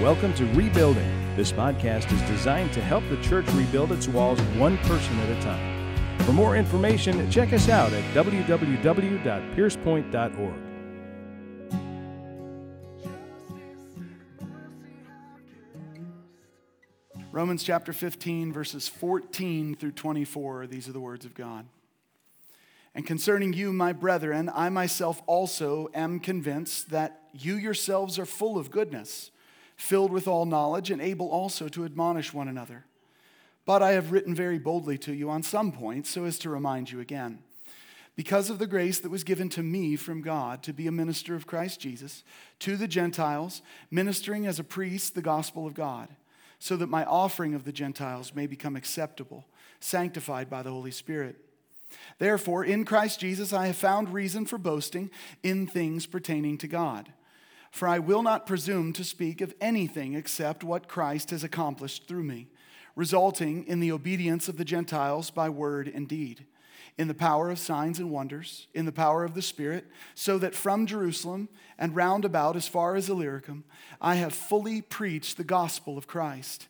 Welcome to Rebuilding. This podcast is designed to help the church rebuild its walls one person at a time. For more information, check us out at www.piercepoint.org. Romans chapter 15, verses 14 through 24, these are the words of God. And concerning you, my brethren, I myself also am convinced that you yourselves are full of goodness, filled with all knowledge, and able also to admonish one another. But I have written very boldly to you on some points so as to remind you again. Because of the grace that was given to me from God to be a minister of Christ Jesus to the Gentiles, ministering as a priest the gospel of God so that my offering of the Gentiles may become acceptable, sanctified by the Holy Spirit. Therefore, in Christ Jesus, I have found reason for boasting in things pertaining to God. For I will not presume to speak of anything except what Christ has accomplished through me, resulting in the obedience of the Gentiles by word and deed in the power of signs and wonders, in the power of the Spirit, so that from Jerusalem and round about as far as Illyricum, I have fully preached the gospel of Christ.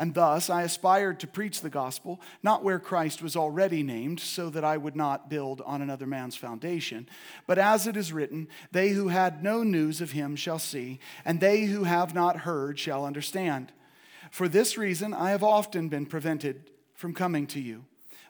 And thus I aspired to preach the gospel, not where Christ was already named, so that I would not build on another man's foundation. But as it is written, they who had no news of him shall see, and they who have not heard shall understand. For this reason I have often been prevented from coming to you.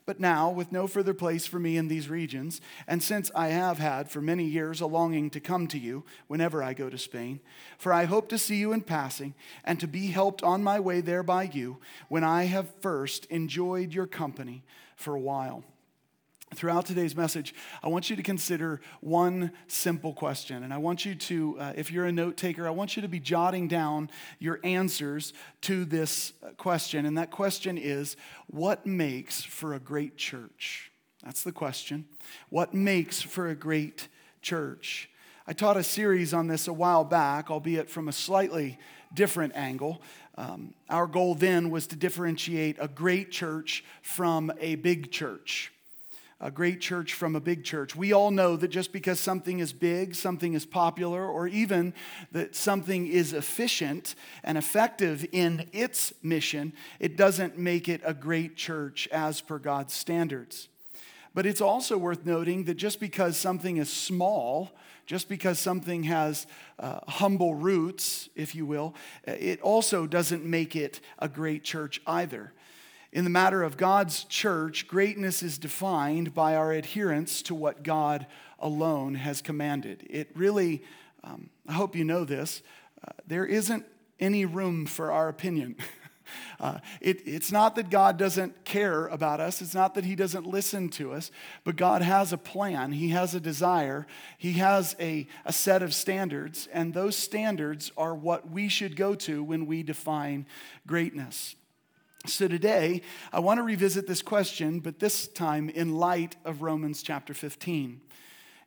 But now, with no further place for me in these regions, and since I have had for many years a longing to come to you whenever I go to Spain, for I hope to see you in passing, and to be helped on my way there by you, when I have first enjoyed your company for a while. Throughout today's message, I want you to consider one simple question. And I want you to, uh, if you're a note taker, I want you to be jotting down your answers to this question. And that question is what makes for a great church? That's the question. What makes for a great church? I taught a series on this a while back, albeit from a slightly different angle. Um, our goal then was to differentiate a great church from a big church a great church from a big church. We all know that just because something is big, something is popular, or even that something is efficient and effective in its mission, it doesn't make it a great church as per God's standards. But it's also worth noting that just because something is small, just because something has uh, humble roots, if you will, it also doesn't make it a great church either. In the matter of God's church, greatness is defined by our adherence to what God alone has commanded. It really, um, I hope you know this, uh, there isn't any room for our opinion. Uh, it, it's not that God doesn't care about us. It's not that He doesn't listen to us, but God has a plan. He has a desire. He has a, a set of standards, and those standards are what we should go to when we define greatness. So today, I want to revisit this question, but this time in light of Romans chapter 15.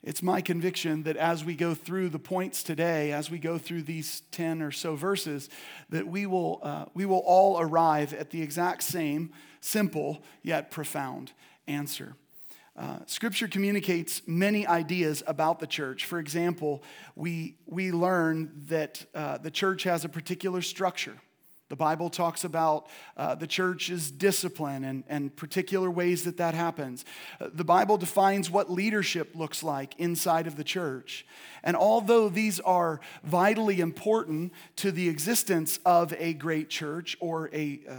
It's my conviction that as we go through the points today, as we go through these 10 or so verses, that we will, uh, we will all arrive at the exact same simple yet profound answer. Uh, scripture communicates many ideas about the church. For example, we, we learn that uh, the church has a particular structure. The Bible talks about uh, the church's discipline and, and particular ways that that happens. Uh, the Bible defines what leadership looks like inside of the church. And although these are vitally important to the existence of a great church or a uh,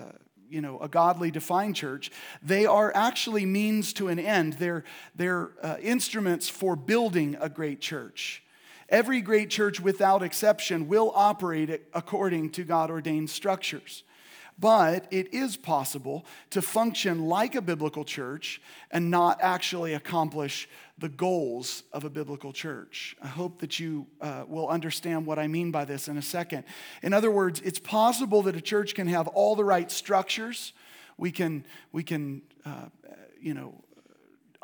you know, a godly defined church, they are actually means to an end. They're, they're uh, instruments for building a great church. Every great church, without exception, will operate according to God ordained structures. But it is possible to function like a biblical church and not actually accomplish the goals of a biblical church. I hope that you uh, will understand what I mean by this in a second. In other words, it's possible that a church can have all the right structures. We can, we can uh, you know,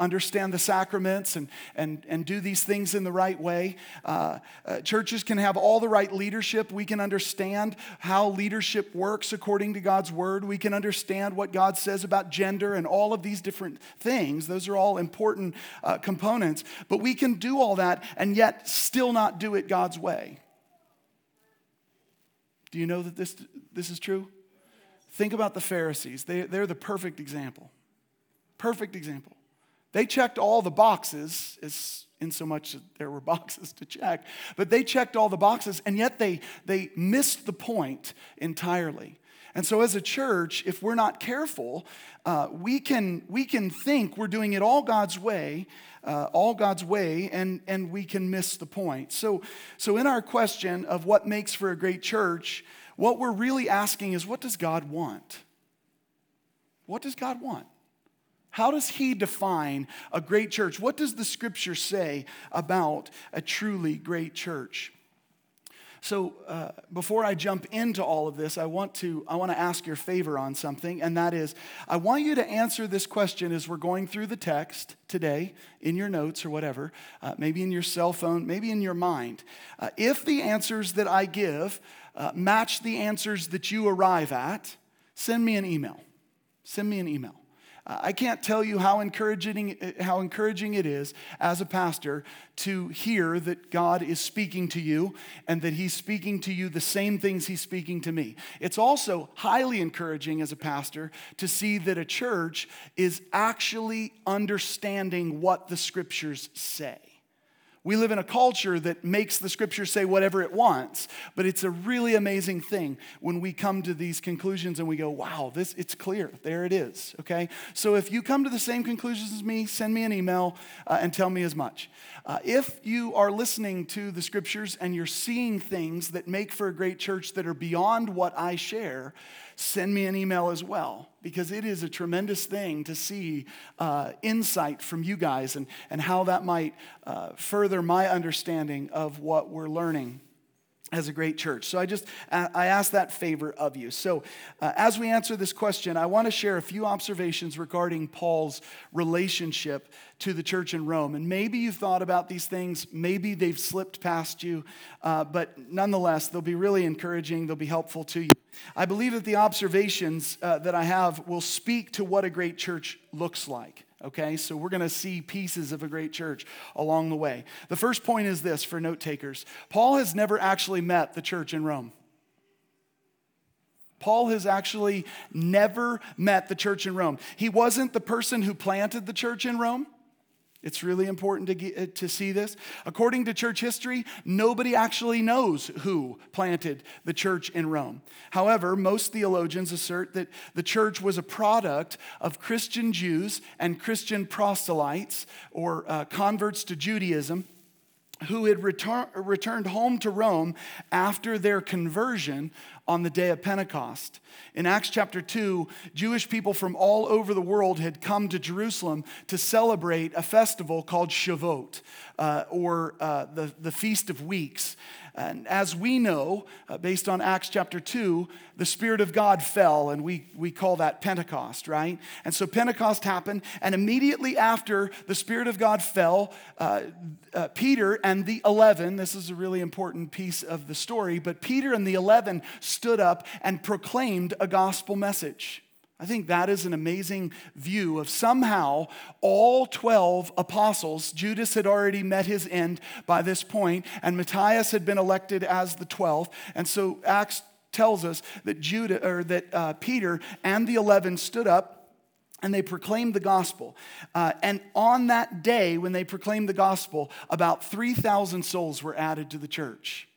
understand the sacraments and, and, and do these things in the right way. Uh, uh, churches can have all the right leadership. We can understand how leadership works according to God's word. We can understand what God says about gender and all of these different things. Those are all important uh, components. But we can do all that and yet still not do it God's way. Do you know that this, this is true? Think about the Pharisees. They, they're the perfect example. Perfect example. They checked all the boxes, as in so much that there were boxes to check, but they checked all the boxes, and yet they, they missed the point entirely. And so, as a church, if we're not careful, uh, we, can, we can think we're doing it all God's way, uh, all God's way, and, and we can miss the point. So, so, in our question of what makes for a great church, what we're really asking is what does God want? What does God want? How does he define a great church? What does the scripture say about a truly great church? So, uh, before I jump into all of this, I want, to, I want to ask your favor on something, and that is I want you to answer this question as we're going through the text today in your notes or whatever, uh, maybe in your cell phone, maybe in your mind. Uh, if the answers that I give uh, match the answers that you arrive at, send me an email. Send me an email. I can't tell you how encouraging, how encouraging it is as a pastor to hear that God is speaking to you and that He's speaking to you the same things He's speaking to me. It's also highly encouraging as a pastor to see that a church is actually understanding what the scriptures say. We live in a culture that makes the scripture say whatever it wants, but it's a really amazing thing when we come to these conclusions and we go, wow, this it's clear. There it is. Okay? So if you come to the same conclusions as me, send me an email uh, and tell me as much. Uh, if you are listening to the scriptures and you're seeing things that make for a great church that are beyond what I share, send me an email as well because it is a tremendous thing to see uh, insight from you guys and, and how that might uh, further my understanding of what we're learning as a great church. So I just I ask that favor of you. So uh, as we answer this question, I want to share a few observations regarding Paul's relationship to the church in Rome. And maybe you've thought about these things, maybe they've slipped past you, uh, but nonetheless, they'll be really encouraging. They'll be helpful to you. I believe that the observations uh, that I have will speak to what a great church looks like. Okay, so we're to see pieces of a great church along the way. The first point is this for note takers Paul has never actually met the church in Rome. Paul has actually never met the church in Rome. He wasn't the person who planted the church in Rome. It's really important to, get, uh, to see this. According to church history, nobody actually knows who planted the church in Rome. However, most theologians assert that the church was a product of Christian Jews and Christian proselytes or uh, converts to Judaism who had return, returned home to Rome after their conversion on the day of Pentecost. In Acts chapter 2, Jewish people from all over the world had come to Jerusalem to celebrate a festival called Shavuot, uh, or uh, the, the Feast of Weeks. And as we know, uh, based on Acts chapter 2, the Spirit of God fell, and we, we call that Pentecost, right? And so Pentecost happened, and immediately after the Spirit of God fell, uh, uh, Peter and the 11, this is a really important piece of the story, but Peter and the 11 stood up and proclaimed a gospel message. I think that is an amazing view of somehow all 12 apostles. Judas had already met his end by this point, and Matthias had been elected as the 12th. And so Acts tells us that Judah or that uh, Peter and the 11 stood up and they proclaimed the gospel. Uh, and on that day, when they proclaimed the gospel, about 3,000 souls were added to the church.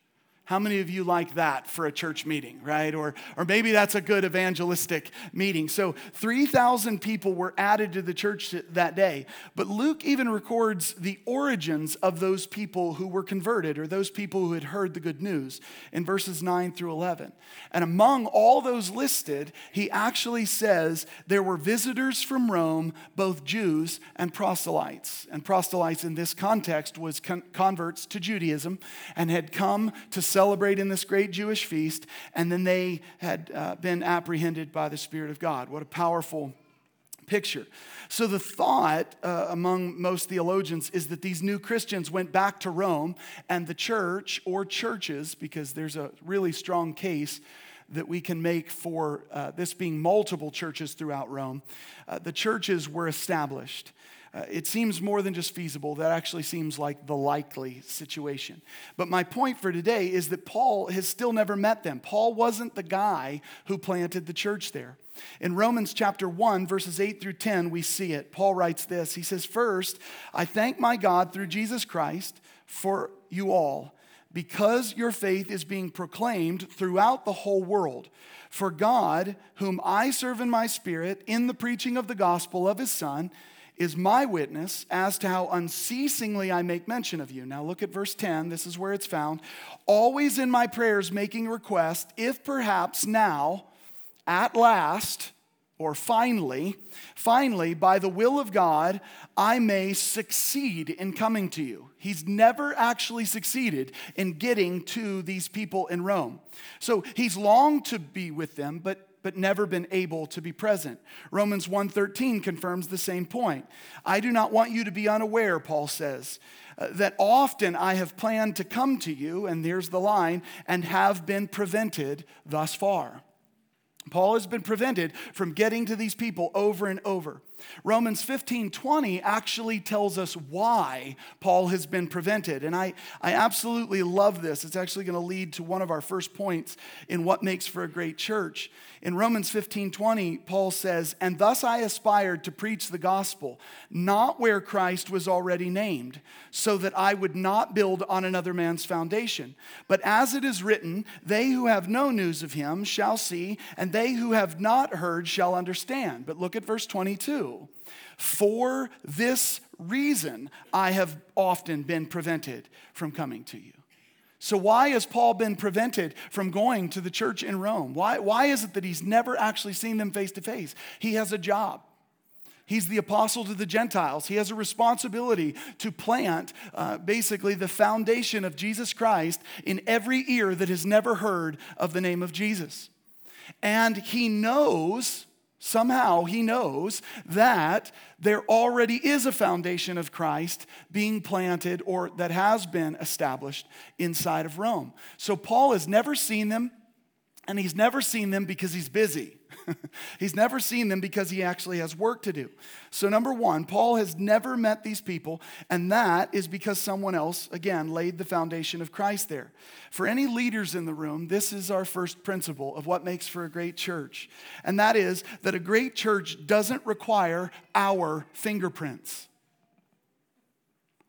How many of you like that for a church meeting, right? Or, or maybe that's a good evangelistic meeting. So 3,000 people were added to the church that day. But Luke even records the origins of those people who were converted or those people who had heard the good news in verses 9 through 11. And among all those listed, he actually says there were visitors from Rome, both Jews and proselytes. And proselytes in this context was con- converts to Judaism and had come to celebrate in this great Jewish feast, and then they had uh, been apprehended by the Spirit of God. What a powerful picture. So, the thought uh, among most theologians is that these new Christians went back to Rome, and the church or churches, because there's a really strong case that we can make for uh, this being multiple churches throughout Rome, uh, the churches were established. Uh, it seems more than just feasible. That actually seems like the likely situation. But my point for today is that Paul has still never met them. Paul wasn't the guy who planted the church there. In Romans chapter 1, verses 8 through 10, we see it. Paul writes this He says, First, I thank my God through Jesus Christ for you all, because your faith is being proclaimed throughout the whole world. For God, whom I serve in my spirit in the preaching of the gospel of his Son, is my witness as to how unceasingly I make mention of you. Now look at verse 10. This is where it's found. Always in my prayers making request, if perhaps now, at last, or finally, finally, by the will of God, I may succeed in coming to you. He's never actually succeeded in getting to these people in Rome. So he's longed to be with them, but but never been able to be present. Romans 1:13 confirms the same point. I do not want you to be unaware, Paul says, uh, that often I have planned to come to you, and there's the line, and have been prevented thus far. Paul has been prevented from getting to these people over and over. Romans 15 20 actually tells us why Paul has been prevented. And I, I absolutely love this. It's actually going to lead to one of our first points in what makes for a great church. In Romans 15 20, Paul says, And thus I aspired to preach the gospel, not where Christ was already named, so that I would not build on another man's foundation. But as it is written, they who have no news of him shall see, and they who have not heard shall understand. But look at verse 22. For this reason, I have often been prevented from coming to you. So, why has Paul been prevented from going to the church in Rome? Why, why is it that he's never actually seen them face to face? He has a job. He's the apostle to the Gentiles. He has a responsibility to plant uh, basically the foundation of Jesus Christ in every ear that has never heard of the name of Jesus. And he knows Somehow he knows that there already is a foundation of Christ being planted or that has been established inside of Rome. So Paul has never seen them, and he's never seen them because he's busy. He's never seen them because he actually has work to do. So, number one, Paul has never met these people, and that is because someone else, again, laid the foundation of Christ there. For any leaders in the room, this is our first principle of what makes for a great church, and that is that a great church doesn't require our fingerprints.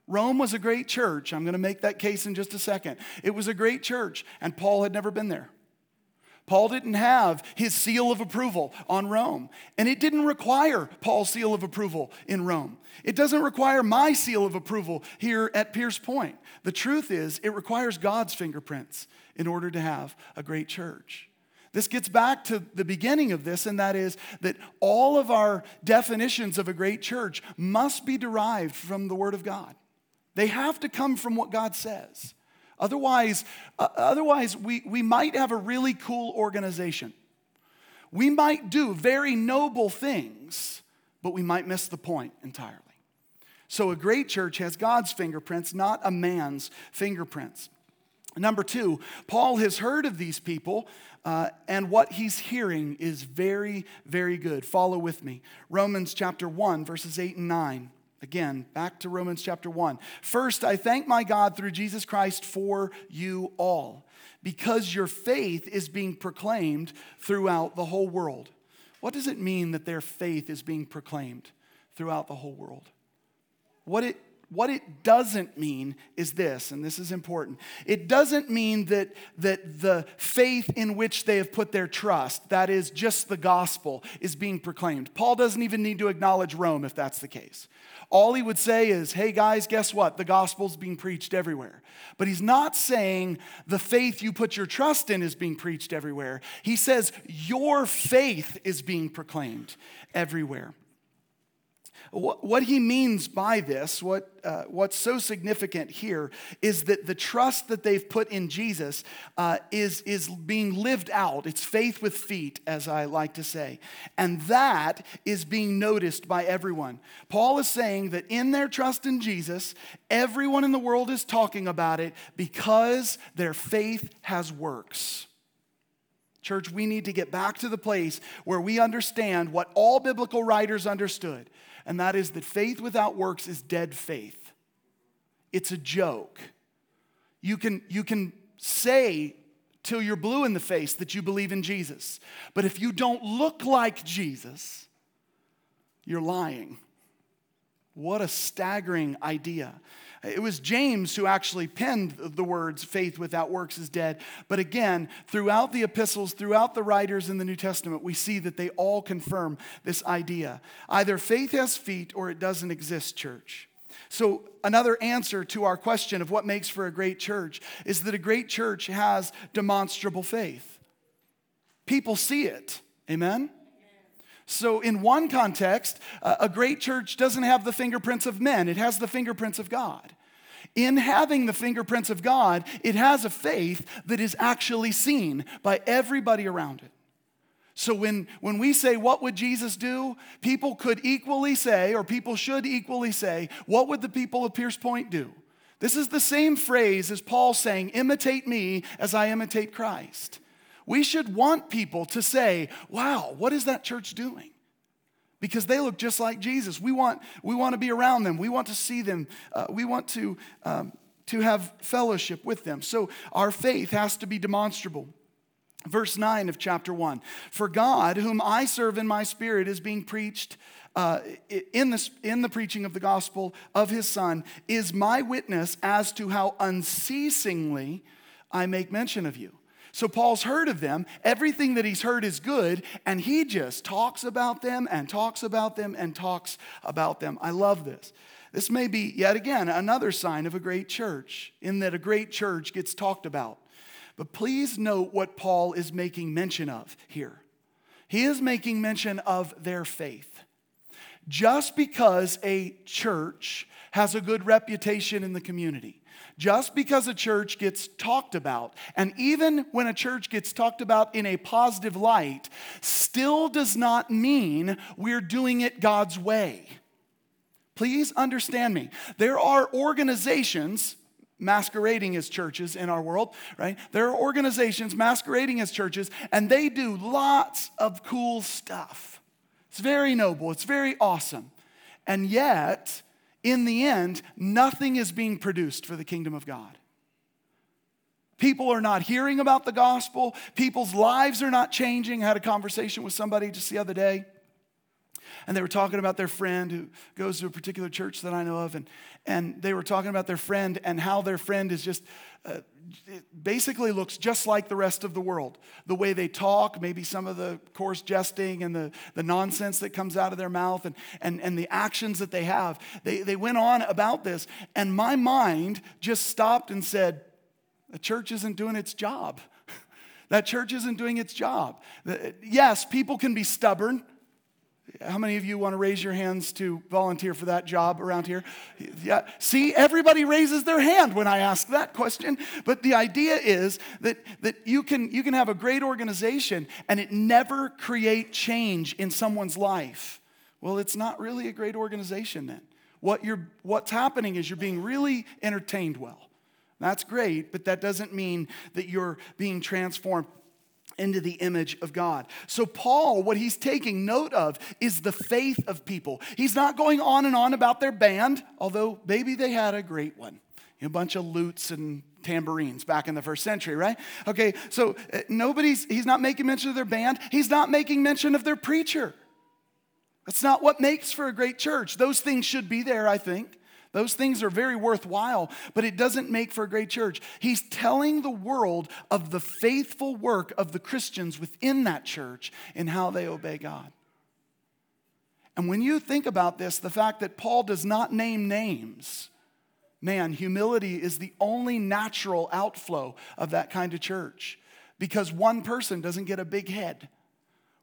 Rome was a great church. I'm going to make that case in just a second. It was a great church, and Paul had never been there. Paul didn't have his seal of approval on Rome, and it didn't require Paul's seal of approval in Rome. It doesn't require my seal of approval here at Pierce Point. The truth is, it requires God's fingerprints in order to have a great church. This gets back to the beginning of this, and that is that all of our definitions of a great church must be derived from the Word of God. They have to come from what God says. Otherwise, uh, otherwise we, we might have a really cool organization. We might do very noble things, but we might miss the point entirely. So, a great church has God's fingerprints, not a man's fingerprints. Number two, Paul has heard of these people, uh, and what he's hearing is very, very good. Follow with me. Romans chapter 1, verses 8 and 9. Again, back to Romans chapter 1. First, I thank my God through Jesus Christ for you all, because your faith is being proclaimed throughout the whole world. What does it mean that their faith is being proclaimed throughout the whole world? What it what it doesn't mean is this, and this is important. It doesn't mean that, that the faith in which they have put their trust, that is just the gospel, is being proclaimed. Paul doesn't even need to acknowledge Rome if that's the case. All he would say is, hey guys, guess what? The gospel's being preached everywhere. But he's not saying the faith you put your trust in is being preached everywhere. He says your faith is being proclaimed everywhere. What he means by this, what, uh, what's so significant here, is that the trust that they've put in Jesus uh, is, is being lived out. It's faith with feet, as I like to say. And that is being noticed by everyone. Paul is saying that in their trust in Jesus, everyone in the world is talking about it because their faith has works. Church, we need to get back to the place where we understand what all biblical writers understood and that is that faith without works is dead faith. It's a joke. You can, you can say till you're blue in the face that you believe in Jesus, but if you don't look like Jesus, you're lying. What a staggering idea. It was James who actually penned the words, faith without works is dead. But again, throughout the epistles, throughout the writers in the New Testament, we see that they all confirm this idea. Either faith has feet or it doesn't exist, church. So, another answer to our question of what makes for a great church is that a great church has demonstrable faith. People see it. Amen? So, in one context, a great church doesn't have the fingerprints of men, it has the fingerprints of God. In having the fingerprints of God, it has a faith that is actually seen by everybody around it. So when, when we say, What would Jesus do? people could equally say, or people should equally say, What would the people of Pierce Point do? This is the same phrase as Paul saying, Imitate me as I imitate Christ. We should want people to say, wow, what is that church doing? Because they look just like Jesus. We want, we want to be around them. We want to see them. Uh, we want to, um, to have fellowship with them. So our faith has to be demonstrable. Verse 9 of chapter 1 For God, whom I serve in my spirit, is being preached uh, in, the, in the preaching of the gospel of his Son, is my witness as to how unceasingly I make mention of you. So Paul's heard of them. Everything that he's heard is good, and he just talks about them and talks about them and talks about them. I love this. This may be, yet again, another sign of a great church, in that a great church gets talked about. But please note what Paul is making mention of here. He is making mention of their faith. Just because a church has a good reputation in the community, just because a church gets talked about, and even when a church gets talked about in a positive light, still does not mean we're doing it God's way. Please understand me. There are organizations masquerading as churches in our world, right? There are organizations masquerading as churches, and they do lots of cool stuff. It's very noble, it's very awesome. And yet, in the end, nothing is being produced for the kingdom of God. People are not hearing about the gospel. People's lives are not changing. I had a conversation with somebody just the other day, and they were talking about their friend who goes to a particular church that I know of, and, and they were talking about their friend and how their friend is just uh, basically looks just like the rest of the world. The way they talk, maybe some of the coarse jesting and the, the nonsense that comes out of their mouth and, and, and the actions that they have. They, they went on about this, and my mind just stopped and said, The church isn't doing its job. that church isn't doing its job. Yes, people can be stubborn. How many of you want to raise your hands to volunteer for that job around here? Yeah. See, everybody raises their hand when I ask that question. But the idea is that, that you, can, you can have a great organization and it never create change in someone's life. Well, it's not really a great organization then. What you're, what's happening is you're being really entertained well. That's great, but that doesn't mean that you're being transformed into the image of God. So, Paul, what he's taking note of is the faith of people. He's not going on and on about their band, although maybe they had a great one. A bunch of lutes and tambourines back in the first century, right? Okay, so uh, nobody's, he's not making mention of their band, he's not making mention of their preacher. That's not what makes for a great church. Those things should be there, I think. Those things are very worthwhile, but it doesn't make for a great church. He's telling the world of the faithful work of the Christians within that church and how they obey God. And when you think about this, the fact that Paul does not name names, man, humility is the only natural outflow of that kind of church because one person doesn't get a big head,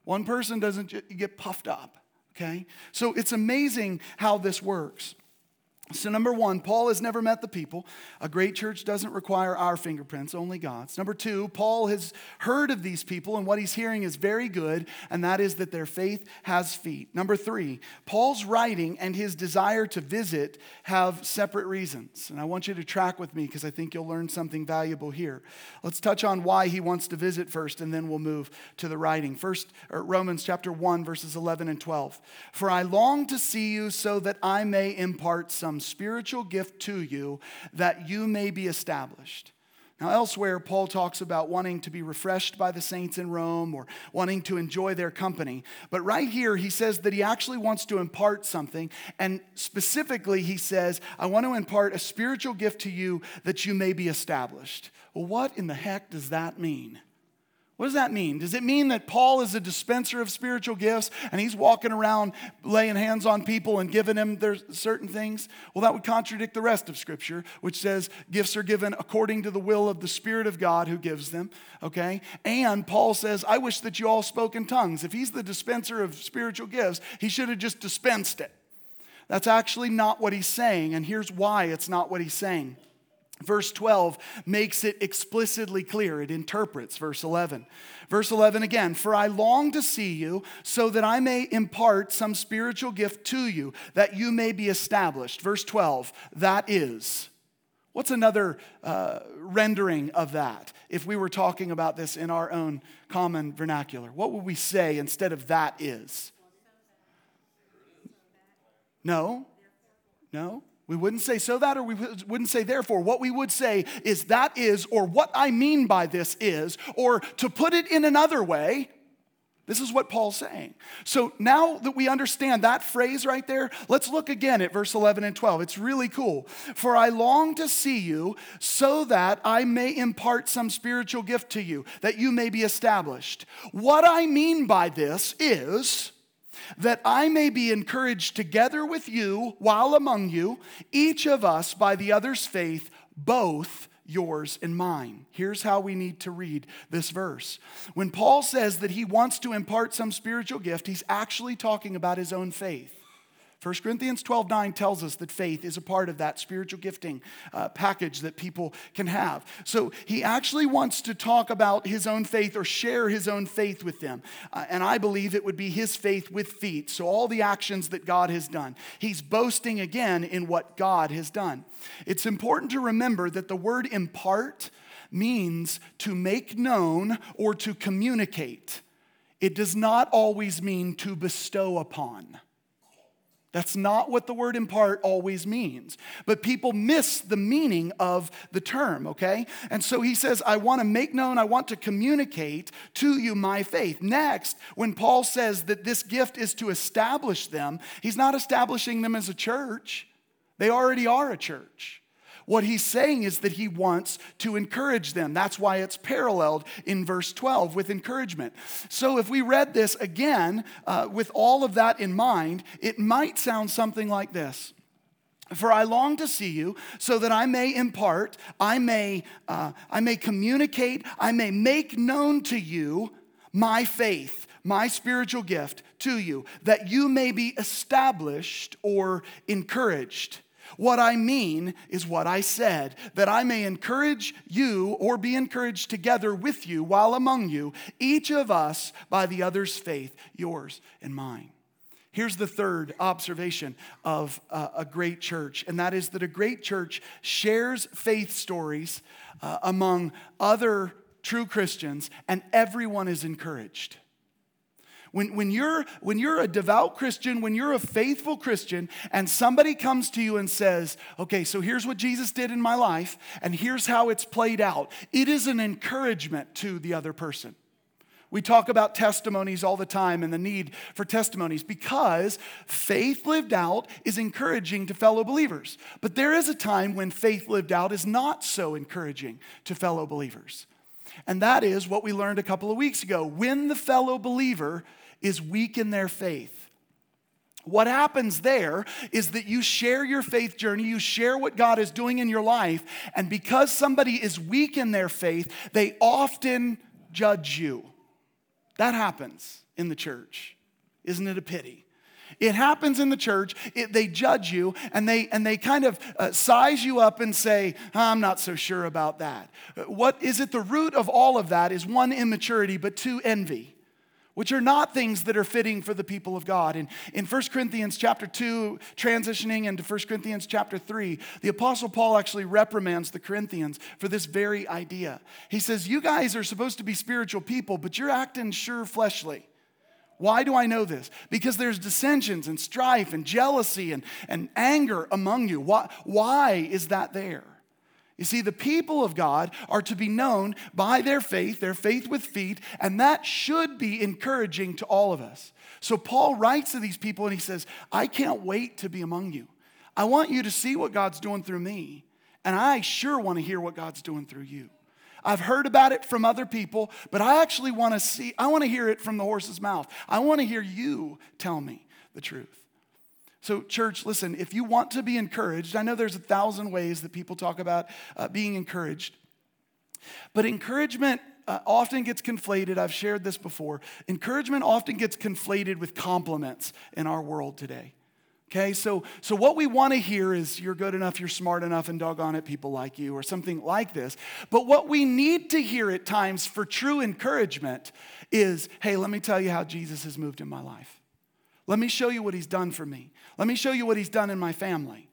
one person doesn't get puffed up, okay? So it's amazing how this works. So, number one, Paul has never met the people. A great church doesn't require our fingerprints, only God's. Number two, Paul has heard of these people, and what he's hearing is very good, and that is that their faith has feet. Number three, Paul's writing and his desire to visit have separate reasons. And I want you to track with me because I think you'll learn something valuable here. Let's touch on why he wants to visit first, and then we'll move to the writing. First, uh, Romans chapter 1, verses 11 and 12. For I long to see you so that I may impart some spiritual gift to you that you may be established. Now, elsewhere, Paul talks about wanting to be refreshed by the saints in Rome or wanting to enjoy their company. But right here, he says that he actually wants to impart something. And specifically, he says, I want to impart a spiritual gift to you that you may be established. Well, what in the heck does that mean? What does that mean? Does it mean that Paul is a dispenser of spiritual gifts and he's walking around laying hands on people and giving them their certain things? Well, that would contradict the rest of Scripture, which says gifts are given according to the will of the Spirit of God who gives them, okay? And Paul says, I wish that you all spoke in tongues. If he's the dispenser of spiritual gifts, he should have just dispensed it. That's actually not what he's saying, and here's why it's not what he's saying. Verse 12 makes it explicitly clear. It interprets verse 11. Verse 11 again, for I long to see you so that I may impart some spiritual gift to you, that you may be established. Verse 12, that is. What's another uh, rendering of that if we were talking about this in our own common vernacular? What would we say instead of that is? No? No? We wouldn't say so that, or we wouldn't say therefore. What we would say is that is, or what I mean by this is, or to put it in another way, this is what Paul's saying. So now that we understand that phrase right there, let's look again at verse 11 and 12. It's really cool. For I long to see you so that I may impart some spiritual gift to you, that you may be established. What I mean by this is that I may be encouraged together with you while among you, each of us by the other's faith, both yours and mine. Here's how we need to read this verse. When Paul says that he wants to impart some spiritual gift, he's actually talking about his own faith. 1 Corinthians 12 9 tells us that faith is a part of that spiritual gifting uh, package that people can have. So he actually wants to talk about his own faith or share his own faith with them. Uh, and I believe it would be his faith with feet. So all the actions that God has done. He's boasting again in what God has done. It's important to remember that the word impart means to make known or to communicate, it does not always mean to bestow upon. That's not what the word impart always means. But people miss the meaning of the term, okay? And so he says, I want to make known, I want to communicate to you my faith. Next, when Paul says that this gift is to establish them, he's not establishing them as a church, they already are a church. What he's saying is that he wants to encourage them. That's why it's paralleled in verse 12 with encouragement. So if we read this again uh, with all of that in mind, it might sound something like this. For I long to see you, so that I may impart, I may, uh, I may communicate, I may make known to you my faith, my spiritual gift to you, that you may be established or encouraged. What I mean is what I said, that I may encourage you or be encouraged together with you while among you, each of us by the other's faith, yours and mine. Here's the third observation of a great church, and that is that a great church shares faith stories uh, among other true Christians, and everyone is encouraged. When, when, you're, when you're a devout Christian, when you're a faithful Christian, and somebody comes to you and says, Okay, so here's what Jesus did in my life, and here's how it's played out, it is an encouragement to the other person. We talk about testimonies all the time and the need for testimonies because faith lived out is encouraging to fellow believers. But there is a time when faith lived out is not so encouraging to fellow believers. And that is what we learned a couple of weeks ago. When the fellow believer is weak in their faith. What happens there is that you share your faith journey, you share what God is doing in your life, and because somebody is weak in their faith, they often judge you. That happens in the church. Isn't it a pity? It happens in the church. It, they judge you and they, and they kind of uh, size you up and say, I'm not so sure about that. What is it? The root of all of that is one, immaturity, but two, envy which are not things that are fitting for the people of God. And in 1 Corinthians chapter 2, transitioning into 1 Corinthians chapter 3, the Apostle Paul actually reprimands the Corinthians for this very idea. He says, You guys are supposed to be spiritual people, but you're acting sure fleshly. Why do I know this? Because there's dissensions and strife and jealousy and, and anger among you. Why, why is that there? You see, the people of God are to be known by their faith, their faith with feet, and that should be encouraging to all of us. So Paul writes to these people and he says, I can't wait to be among you. I want you to see what God's doing through me, and I sure want to hear what God's doing through you. I've heard about it from other people, but I actually want to see, I want to hear it from the horse's mouth. I want to hear you tell me the truth. So, church, listen, if you want to be encouraged, I know there's a thousand ways that people talk about uh, being encouraged, but encouragement uh, often gets conflated. I've shared this before. Encouragement often gets conflated with compliments in our world today. Okay, so, so what we want to hear is you're good enough, you're smart enough, and doggone it, people like you, or something like this. But what we need to hear at times for true encouragement is hey, let me tell you how Jesus has moved in my life. Let me show you what he's done for me. Let me show you what he's done in my family.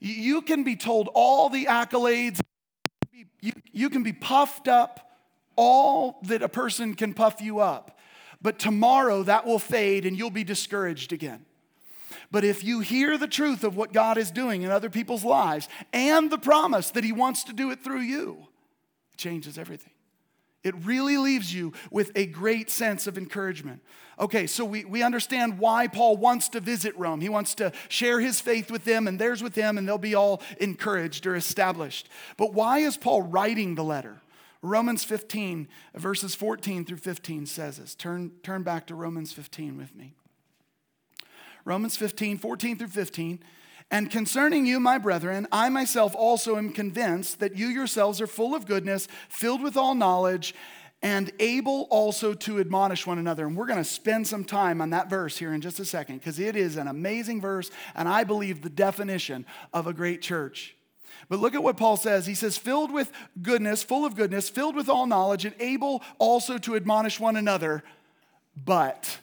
You can be told all the accolades, you, you can be puffed up, all that a person can puff you up. But tomorrow that will fade and you'll be discouraged again. But if you hear the truth of what God is doing in other people's lives and the promise that He wants to do it through you, it changes everything. It really leaves you with a great sense of encouragement. Okay, so we, we understand why Paul wants to visit Rome. He wants to share his faith with them and theirs with him, and they'll be all encouraged or established. But why is Paul writing the letter? Romans 15, verses 14 through 15 says this. Turn, turn back to Romans 15 with me. Romans 15, 14 through 15. And concerning you, my brethren, I myself also am convinced that you yourselves are full of goodness, filled with all knowledge, and able also to admonish one another. And we're going to spend some time on that verse here in just a second because it is an amazing verse, and I believe the definition of a great church. But look at what Paul says. He says, filled with goodness, full of goodness, filled with all knowledge, and able also to admonish one another, but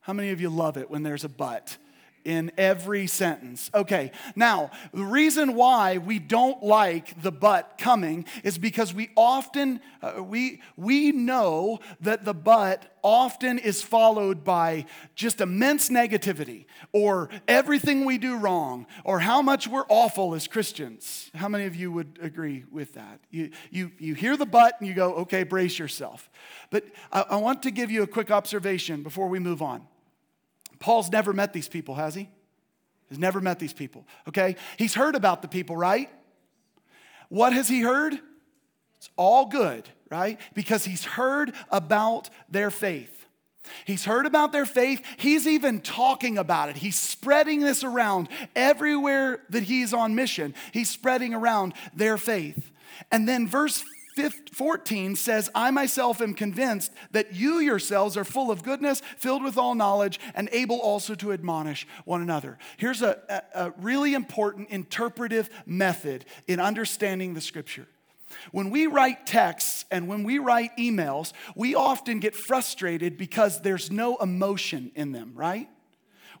how many of you love it when there's a but? In every sentence. Okay, now, the reason why we don't like the but coming is because we often, uh, we, we know that the but often is followed by just immense negativity or everything we do wrong or how much we're awful as Christians. How many of you would agree with that? You, you, you hear the but and you go, okay, brace yourself. But I, I want to give you a quick observation before we move on. Paul's never met these people, has he? He's never met these people, okay? He's heard about the people, right? What has he heard? It's all good, right? Because he's heard about their faith. He's heard about their faith. He's even talking about it. He's spreading this around everywhere that he's on mission. He's spreading around their faith. And then verse 14 says, I myself am convinced that you yourselves are full of goodness, filled with all knowledge, and able also to admonish one another. Here's a, a, a really important interpretive method in understanding the scripture. When we write texts and when we write emails, we often get frustrated because there's no emotion in them, right?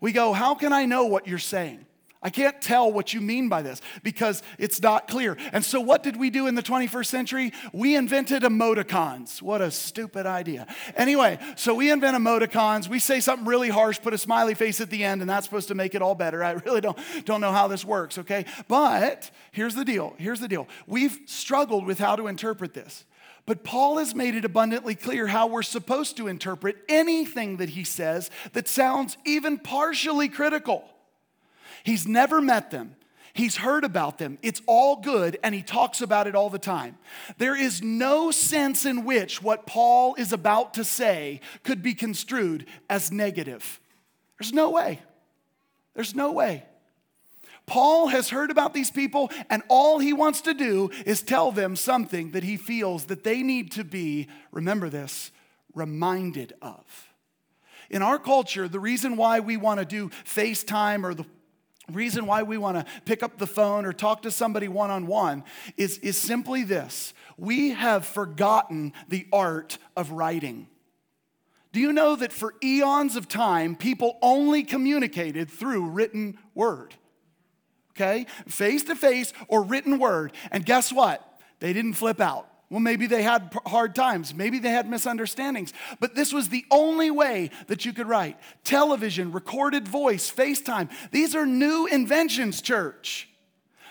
We go, How can I know what you're saying? I can't tell what you mean by this because it's not clear. And so, what did we do in the 21st century? We invented emoticons. What a stupid idea. Anyway, so we invent emoticons. We say something really harsh, put a smiley face at the end, and that's supposed to make it all better. I really don't, don't know how this works, okay? But here's the deal. Here's the deal. We've struggled with how to interpret this. But Paul has made it abundantly clear how we're supposed to interpret anything that he says that sounds even partially critical. He's never met them. He's heard about them. It's all good, and he talks about it all the time. There is no sense in which what Paul is about to say could be construed as negative. There's no way. There's no way. Paul has heard about these people, and all he wants to do is tell them something that he feels that they need to be, remember this, reminded of. In our culture, the reason why we want to do FaceTime or the reason why we want to pick up the phone or talk to somebody one on one is, is simply this we have forgotten the art of writing. Do you know that for eons of time, people only communicated through written word? Okay? Face to face or written word. And guess what? They didn't flip out. Well, maybe they had hard times. Maybe they had misunderstandings. But this was the only way that you could write. Television, recorded voice, FaceTime. These are new inventions, church.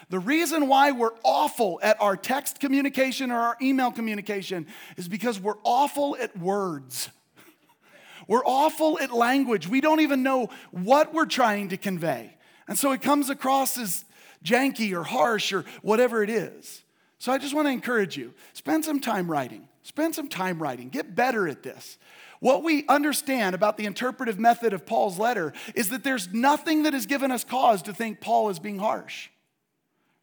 The reason why we're awful at our text communication or our email communication is because we're awful at words. We're awful at language. We don't even know what we're trying to convey. And so it comes across as janky or harsh or whatever it is. So I just want to encourage you spend some time writing. Spend some time writing. Get better at this. What we understand about the interpretive method of Paul's letter is that there's nothing that has given us cause to think Paul is being harsh.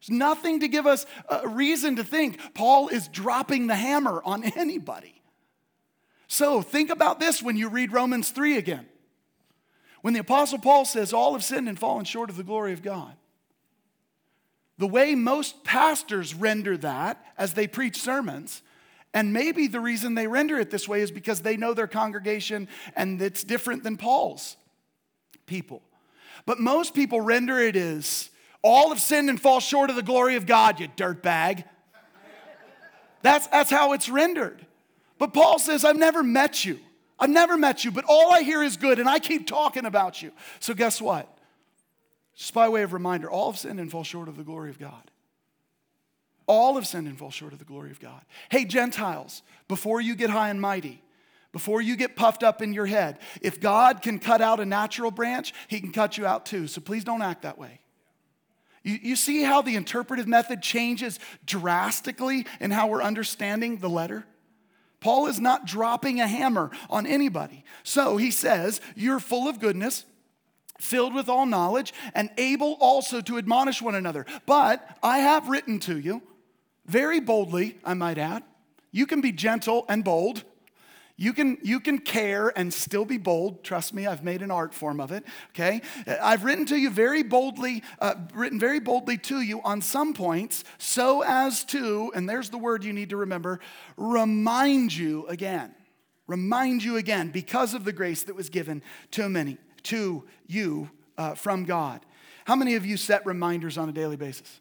There's nothing to give us a reason to think Paul is dropping the hammer on anybody. So think about this when you read Romans 3 again. When the Apostle Paul says, All have sinned and fallen short of the glory of God. The way most pastors render that as they preach sermons, and maybe the reason they render it this way is because they know their congregation and it's different than Paul's people. But most people render it as all have sinned and fall short of the glory of God, you dirtbag. That's, that's how it's rendered. But Paul says, I've never met you. I've never met you, but all I hear is good, and I keep talking about you. So, guess what? Just by way of reminder, all have sinned and fall short of the glory of God. All have sinned and fall short of the glory of God. Hey, Gentiles, before you get high and mighty, before you get puffed up in your head, if God can cut out a natural branch, He can cut you out too. So please don't act that way. You, you see how the interpretive method changes drastically in how we're understanding the letter? Paul is not dropping a hammer on anybody. So he says, You're full of goodness filled with all knowledge, and able also to admonish one another. But I have written to you, very boldly, I might add. You can be gentle and bold. You can, you can care and still be bold. Trust me, I've made an art form of it. Okay? I've written to you very boldly, uh, written very boldly to you on some points, so as to, and there's the word you need to remember, remind you again. Remind you again because of the grace that was given to many to you uh, from God. How many of you set reminders on a daily basis?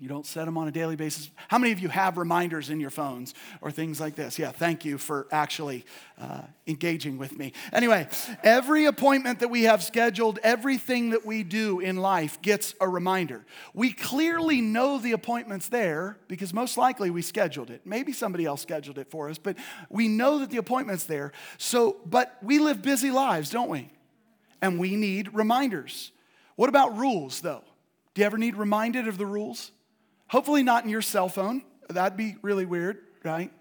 You don't set them on a daily basis. How many of you have reminders in your phones or things like this? Yeah, thank you for actually uh, engaging with me. Anyway, every appointment that we have scheduled, everything that we do in life gets a reminder. We clearly know the appointment's there because most likely we scheduled it. Maybe somebody else scheduled it for us, but we know that the appointment's there. So, but we live busy lives, don't we? And we need reminders. What about rules, though? Do you ever need reminded of the rules? Hopefully, not in your cell phone. That'd be really weird, right?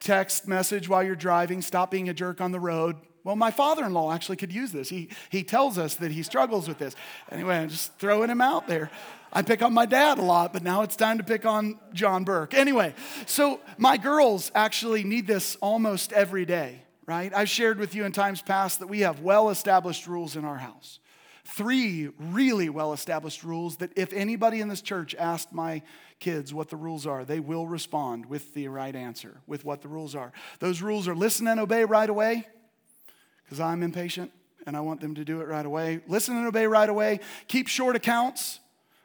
Text message while you're driving, stop being a jerk on the road. Well, my father in law actually could use this. He, he tells us that he struggles with this. Anyway, I'm just throwing him out there. I pick on my dad a lot, but now it's time to pick on John Burke. Anyway, so my girls actually need this almost every day, right? I've shared with you in times past that we have well established rules in our house three really well established rules that if anybody in this church asked my kids what the rules are, they will respond with the right answer, with what the rules are. Those rules are listen and obey right away, because I'm impatient and I want them to do it right away. Listen and obey right away. Keep short accounts.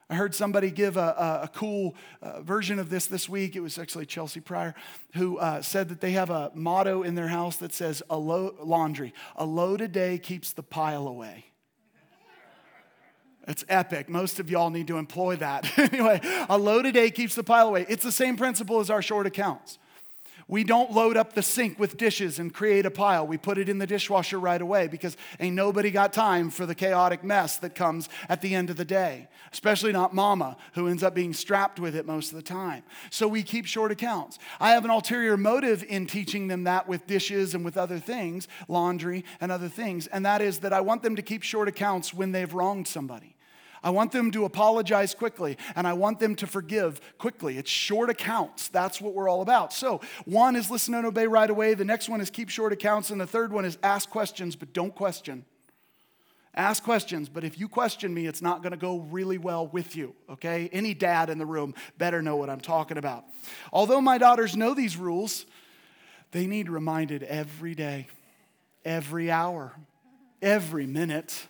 I heard somebody give a, a, a cool uh, version of this this week. It was actually Chelsea Pryor who uh, said that they have a motto in their house that says, a lo- laundry, a load a day keeps the pile away. It's epic. Most of y'all need to employ that. anyway, a load a day keeps the pile away. It's the same principle as our short accounts. We don't load up the sink with dishes and create a pile. We put it in the dishwasher right away because ain't nobody got time for the chaotic mess that comes at the end of the day, especially not mama, who ends up being strapped with it most of the time. So we keep short accounts. I have an ulterior motive in teaching them that with dishes and with other things, laundry and other things, and that is that I want them to keep short accounts when they've wronged somebody. I want them to apologize quickly and I want them to forgive quickly. It's short accounts. That's what we're all about. So, one is listen and obey right away. The next one is keep short accounts. And the third one is ask questions, but don't question. Ask questions, but if you question me, it's not going to go really well with you, okay? Any dad in the room better know what I'm talking about. Although my daughters know these rules, they need reminded every day, every hour, every minute.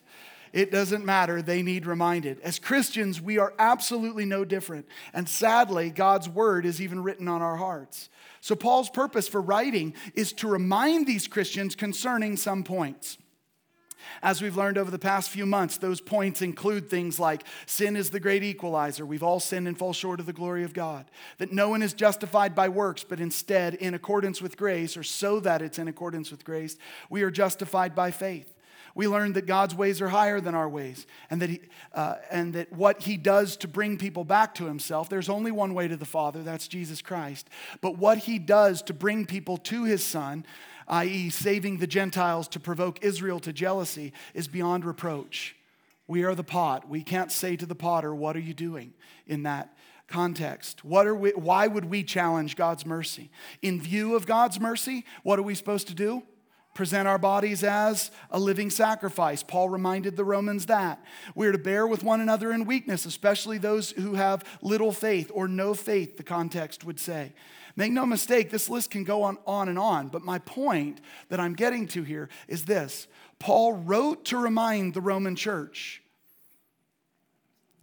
It doesn't matter, they need reminded. As Christians, we are absolutely no different. And sadly, God's word is even written on our hearts. So, Paul's purpose for writing is to remind these Christians concerning some points. As we've learned over the past few months, those points include things like sin is the great equalizer. We've all sinned and fall short of the glory of God. That no one is justified by works, but instead, in accordance with grace, or so that it's in accordance with grace, we are justified by faith. We learned that God's ways are higher than our ways, and that, he, uh, and that what He does to bring people back to Himself, there's only one way to the Father, that's Jesus Christ. But what He does to bring people to His Son, i.e., saving the Gentiles to provoke Israel to jealousy, is beyond reproach. We are the pot. We can't say to the potter, What are you doing in that context? What are we, why would we challenge God's mercy? In view of God's mercy, what are we supposed to do? Present our bodies as a living sacrifice. Paul reminded the Romans that. We're to bear with one another in weakness, especially those who have little faith or no faith, the context would say. Make no mistake, this list can go on, on and on, but my point that I'm getting to here is this Paul wrote to remind the Roman church.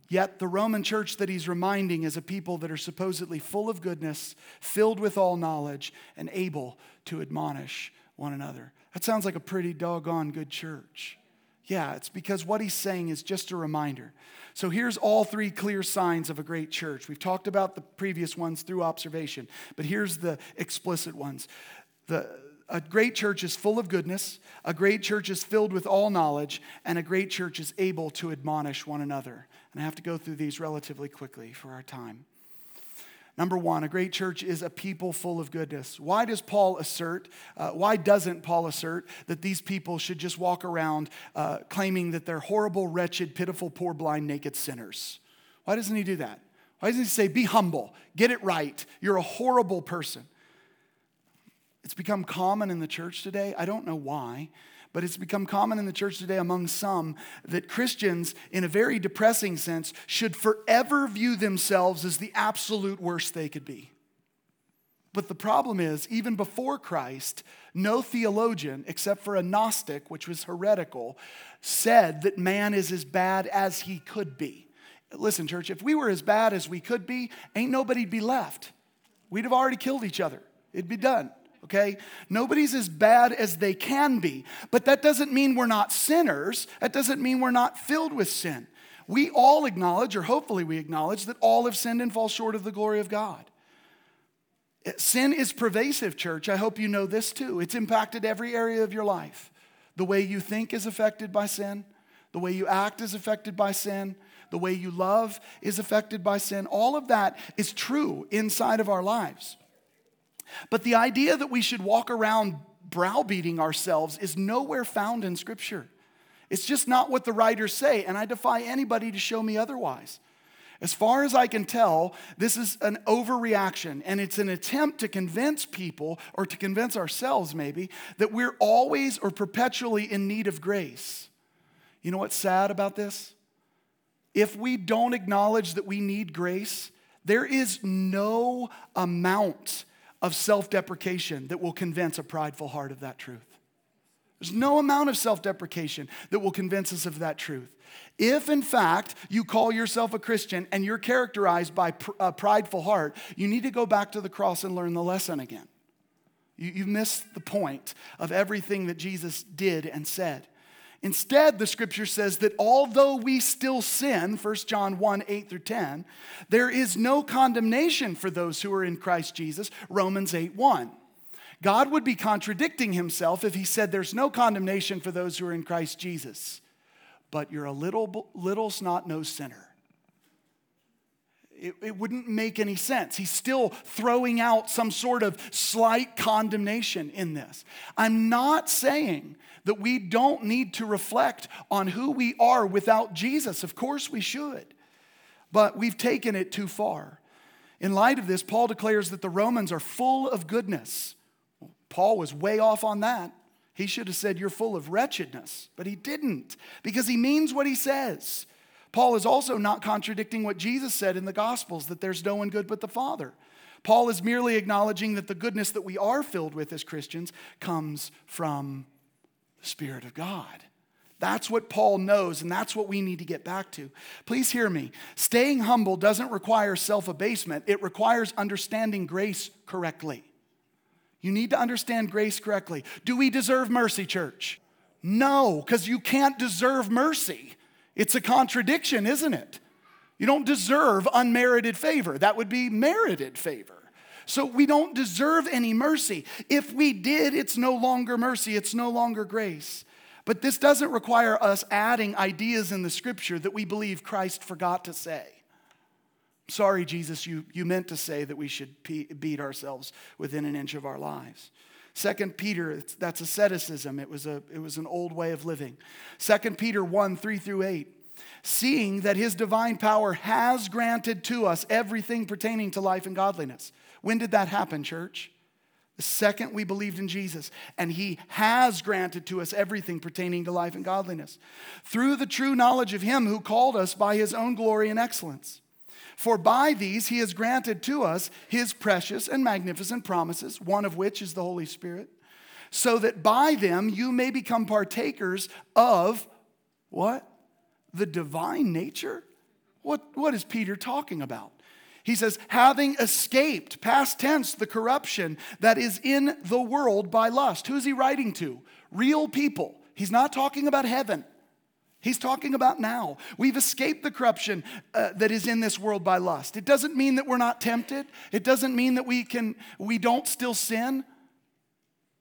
Yet the Roman church that he's reminding is a people that are supposedly full of goodness, filled with all knowledge, and able to admonish one another. That sounds like a pretty doggone good church. Yeah, it's because what he's saying is just a reminder. So here's all three clear signs of a great church. We've talked about the previous ones through observation, but here's the explicit ones. The, a great church is full of goodness, a great church is filled with all knowledge, and a great church is able to admonish one another. And I have to go through these relatively quickly for our time. Number one, a great church is a people full of goodness. Why does Paul assert, uh, why doesn't Paul assert that these people should just walk around uh, claiming that they're horrible, wretched, pitiful, poor, blind, naked sinners? Why doesn't he do that? Why doesn't he say, be humble, get it right, you're a horrible person? It's become common in the church today. I don't know why. But it's become common in the church today among some that Christians, in a very depressing sense, should forever view themselves as the absolute worst they could be. But the problem is, even before Christ, no theologian, except for a Gnostic, which was heretical, said that man is as bad as he could be. Listen, church, if we were as bad as we could be, ain't nobody'd be left. We'd have already killed each other. It'd be done okay? Nobody's as bad as they can be. But that doesn't mean we're not sinners. That doesn't mean we're not filled with sin. We all acknowledge, or hopefully we acknowledge, that all have sinned and fall short of the glory of God. Sin is pervasive, church. I hope you know this too. It's impacted every area of your life. The way you think is affected by sin, the way you act is affected by sin, the way you love is affected by sin. All of that is true inside of our lives. But the idea that we should walk around browbeating ourselves is nowhere found in Scripture. It's just not what the writers say, and I defy anybody to show me otherwise. As far as I can tell, this is an overreaction, and it's an attempt to convince people, or to convince ourselves maybe, that we're always or perpetually in need of grace. You know what's sad about this? If we don't acknowledge that we need grace, there is no amount of self deprecation that will convince a prideful heart of that truth. There's no amount of self deprecation that will convince us of that truth. If, in fact, you call yourself a Christian and you're characterized by a prideful heart, you need to go back to the cross and learn the lesson again. You, have missed the point of everything that Jesus did and said. Instead, the scripture says that although we still sin, 1 John 1 8 through 10, there is no condemnation for those who are in Christ Jesus, Romans 8 1. God would be contradicting himself if he said there's no condemnation for those who are in Christ Jesus, but you're a little, little snot nosed sinner. It, it wouldn't make any sense. He's still throwing out some sort of slight condemnation in this. I'm not saying that we don't need to reflect on who we are without Jesus. Of course, we should. But we've taken it too far. In light of this, Paul declares that the Romans are full of goodness. Paul was way off on that. He should have said, You're full of wretchedness, but he didn't because he means what he says. Paul is also not contradicting what Jesus said in the Gospels that there's no one good but the Father. Paul is merely acknowledging that the goodness that we are filled with as Christians comes from the Spirit of God. That's what Paul knows, and that's what we need to get back to. Please hear me. Staying humble doesn't require self abasement, it requires understanding grace correctly. You need to understand grace correctly. Do we deserve mercy, church? No, because you can't deserve mercy. It's a contradiction, isn't it? You don't deserve unmerited favor. That would be merited favor. So we don't deserve any mercy. If we did, it's no longer mercy, it's no longer grace. But this doesn't require us adding ideas in the scripture that we believe Christ forgot to say. Sorry, Jesus, you, you meant to say that we should beat ourselves within an inch of our lives. Second Peter, that's asceticism. It was, a, it was an old way of living. Second Peter 1, 3 through 8. Seeing that his divine power has granted to us everything pertaining to life and godliness. When did that happen, church? The second we believed in Jesus, and He has granted to us everything pertaining to life and godliness through the true knowledge of Him who called us by His own glory and excellence. For by these He has granted to us His precious and magnificent promises, one of which is the Holy Spirit, so that by them you may become partakers of what? The divine nature? What, what is Peter talking about? He says, having escaped, past tense, the corruption that is in the world by lust. Who's he writing to? Real people. He's not talking about heaven. He's talking about now. We've escaped the corruption uh, that is in this world by lust. It doesn't mean that we're not tempted. It doesn't mean that we can we don't still sin.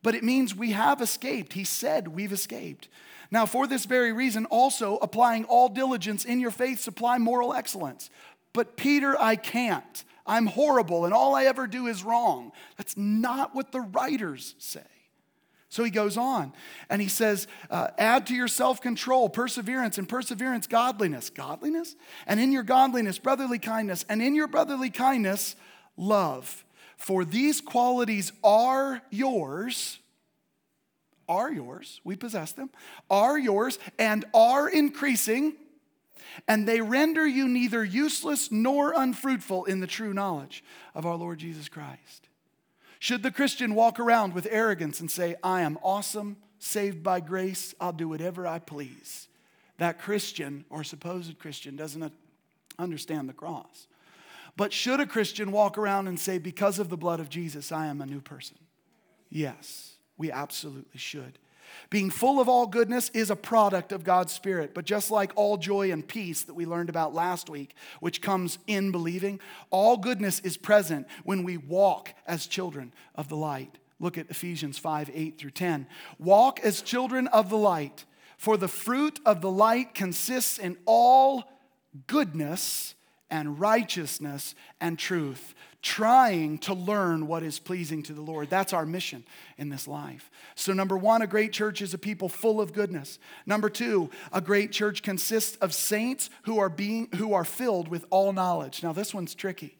But it means we have escaped. He said we've escaped. Now, for this very reason, also applying all diligence in your faith, supply moral excellence. But Peter, I can't. I'm horrible and all I ever do is wrong. That's not what the writers say. So he goes on and he says, uh, add to your self control, perseverance, and perseverance, godliness. Godliness? And in your godliness, brotherly kindness. And in your brotherly kindness, love. For these qualities are yours, are yours, we possess them, are yours, and are increasing and they render you neither useless nor unfruitful in the true knowledge of our Lord Jesus Christ. Should the Christian walk around with arrogance and say, I am awesome, saved by grace, I'll do whatever I please? That Christian or supposed Christian doesn't understand the cross. But should a Christian walk around and say, Because of the blood of Jesus, I am a new person? Yes, we absolutely should. Being full of all goodness is a product of God's Spirit. But just like all joy and peace that we learned about last week, which comes in believing, all goodness is present when we walk as children of the light. Look at Ephesians 5 8 through 10. Walk as children of the light, for the fruit of the light consists in all goodness and righteousness and truth trying to learn what is pleasing to the Lord. That's our mission in this life. So, number one, a great church is a people full of goodness. Number two, a great church consists of saints who are, being, who are filled with all knowledge. Now, this one's tricky.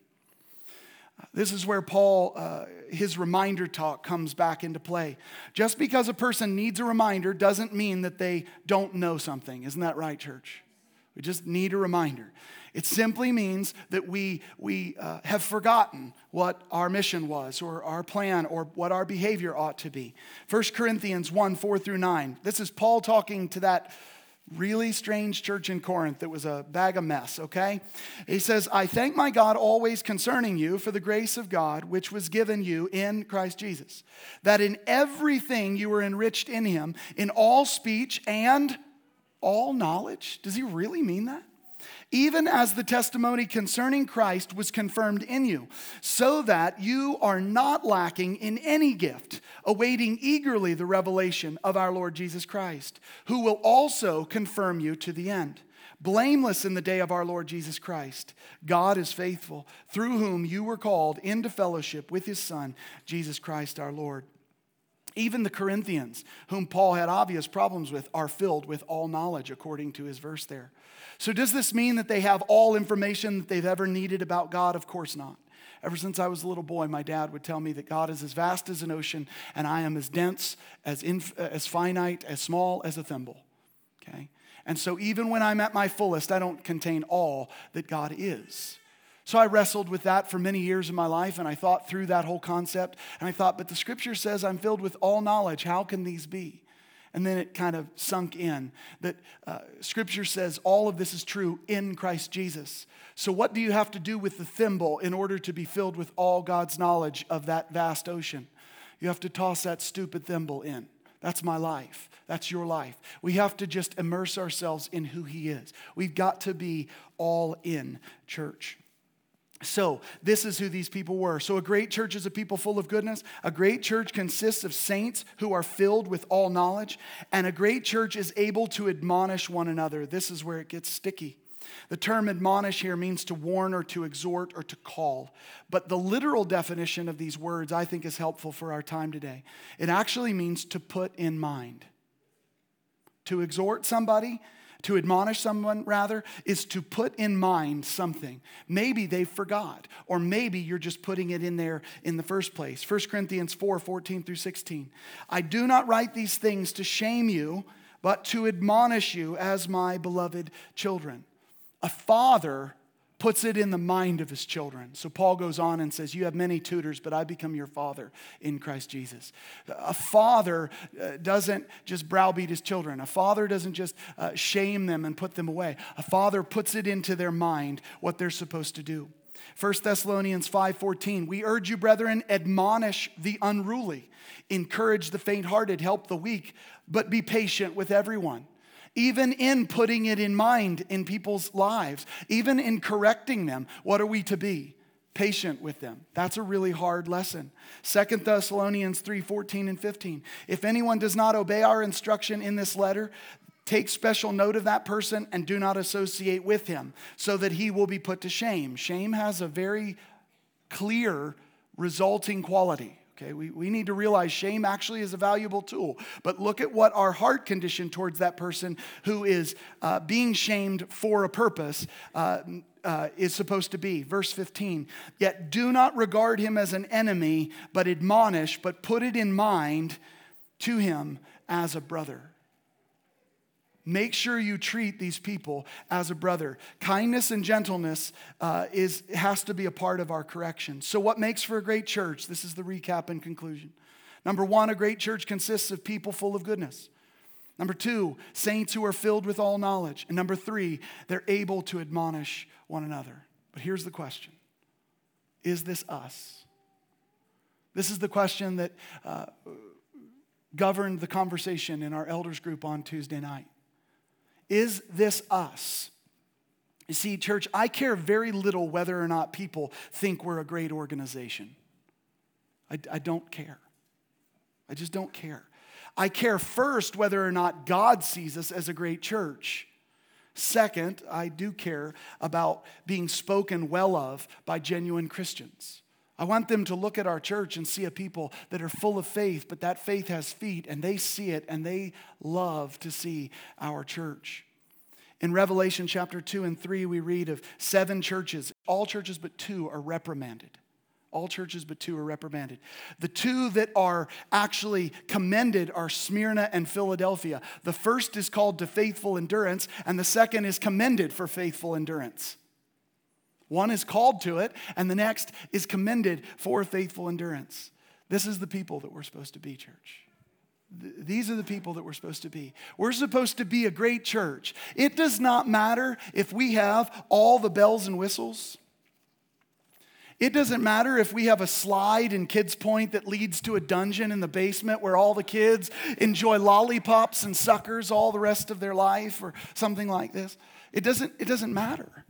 This is where Paul, uh, his reminder talk comes back into play. Just because a person needs a reminder doesn't mean that they don't know something. Isn't that right, church? We just need a reminder. It simply means that we, we uh, have forgotten what our mission was, or our plan, or what our behavior ought to be. 1 Corinthians 1 4 through 9. This is Paul talking to that really strange church in Corinth that was a bag of mess, okay? He says, I thank my God always concerning you for the grace of God which was given you in Christ Jesus, that in everything you were enriched in him, in all speech and all knowledge. Does he really mean that? Even as the testimony concerning Christ was confirmed in you, so that you are not lacking in any gift, awaiting eagerly the revelation of our Lord Jesus Christ, who will also confirm you to the end blameless in the day of our Lord Jesus Christ. God is faithful, through whom you were called into fellowship with his Son, Jesus Christ our Lord. Even the Corinthians, whom Paul had obvious problems with, are filled with all knowledge, according to his verse there. So, does this mean that they have all information that they've ever needed about God? Of course not. Ever since I was a little boy, my dad would tell me that God is as vast as an ocean, and I am as dense, as, inf- as finite, as small as a thimble. Okay? And so, even when I'm at my fullest, I don't contain all that God is. So I wrestled with that for many years in my life, and I thought through that whole concept. And I thought, but the scripture says I'm filled with all knowledge. How can these be? And then it kind of sunk in that uh, scripture says all of this is true in Christ Jesus. So, what do you have to do with the thimble in order to be filled with all God's knowledge of that vast ocean? You have to toss that stupid thimble in. That's my life. That's your life. We have to just immerse ourselves in who He is. We've got to be all in church. So, this is who these people were. So, a great church is a people full of goodness. A great church consists of saints who are filled with all knowledge. And a great church is able to admonish one another. This is where it gets sticky. The term admonish here means to warn or to exhort or to call. But the literal definition of these words, I think, is helpful for our time today. It actually means to put in mind. To exhort somebody to admonish someone, rather, is to put in mind something. Maybe they forgot, or maybe you're just putting it in there in the first place. 1 Corinthians 4 14 through 16. I do not write these things to shame you, but to admonish you as my beloved children. A father puts it in the mind of his children. So Paul goes on and says, You have many tutors, but I become your father in Christ Jesus. A father uh, doesn't just browbeat his children, a father doesn't just uh, shame them and put them away. A father puts it into their mind what they're supposed to do. 1 Thessalonians 5:14 We urge you brethren admonish the unruly encourage the faint-hearted help the weak but be patient with everyone even in putting it in mind in people's lives, even in correcting them. What are we to be? Patient with them. That's a really hard lesson. Second Thessalonians 3 14 and 15. If anyone does not obey our instruction in this letter, take special note of that person and do not associate with him so that he will be put to shame. Shame has a very clear resulting quality. Okay, we, we need to realize shame actually is a valuable tool. But look at what our heart condition towards that person who is uh, being shamed for a purpose uh, uh, is supposed to be. Verse 15, yet do not regard him as an enemy, but admonish, but put it in mind to him as a brother. Make sure you treat these people as a brother. Kindness and gentleness uh, is, has to be a part of our correction. So, what makes for a great church? This is the recap and conclusion. Number one, a great church consists of people full of goodness. Number two, saints who are filled with all knowledge. And number three, they're able to admonish one another. But here's the question Is this us? This is the question that uh, governed the conversation in our elders group on Tuesday night. Is this us? You see, church, I care very little whether or not people think we're a great organization. I, I, don't care. I just don't care. I care first whether or not God sees us as a great church. Second, I do care about being spoken well of by genuine Christians. I want them to look at our church and see a people that are full of faith, but that faith has feet and they see it and they love to see our church. In Revelation chapter 2 and 3, we read of seven churches. All churches but two are reprimanded. All churches but two are reprimanded. The two that are actually commended are Smyrna and Philadelphia. The first is called to faithful endurance, and the second is commended for faithful endurance. One is called to it, and the next is commended for faithful endurance. This is the people that we're supposed to be, church. These are the people that we're supposed to be. We're supposed to be a great church. It does not matter if we have all the bells and whistles. It doesn't matter if we have a slide in Kids Point that leads to a dungeon in the basement where all the kids enjoy lollipops and suckers all the rest of their life or something like this. It doesn't, it doesn't matter.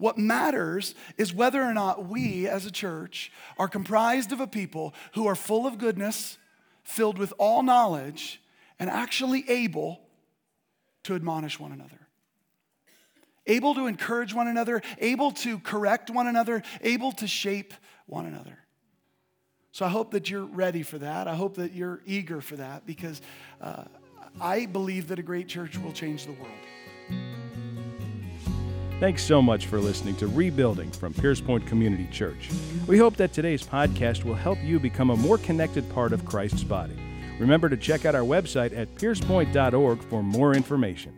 What matters is whether or not we as a church are comprised of a people who are full of goodness, filled with all knowledge, and actually able to admonish one another. able to encourage one another, able to correct one another, able to shape one another. So I hope that you're ready for that. I hope that you're eager for that because uh, I believe that a great church will change the world. Thanks so much for listening to Rebuilding from Pierce Point Community Church. We hope that today's podcast will help you become a more connected part of Christ's body. Remember to check out our website at piercepoint.org for more information.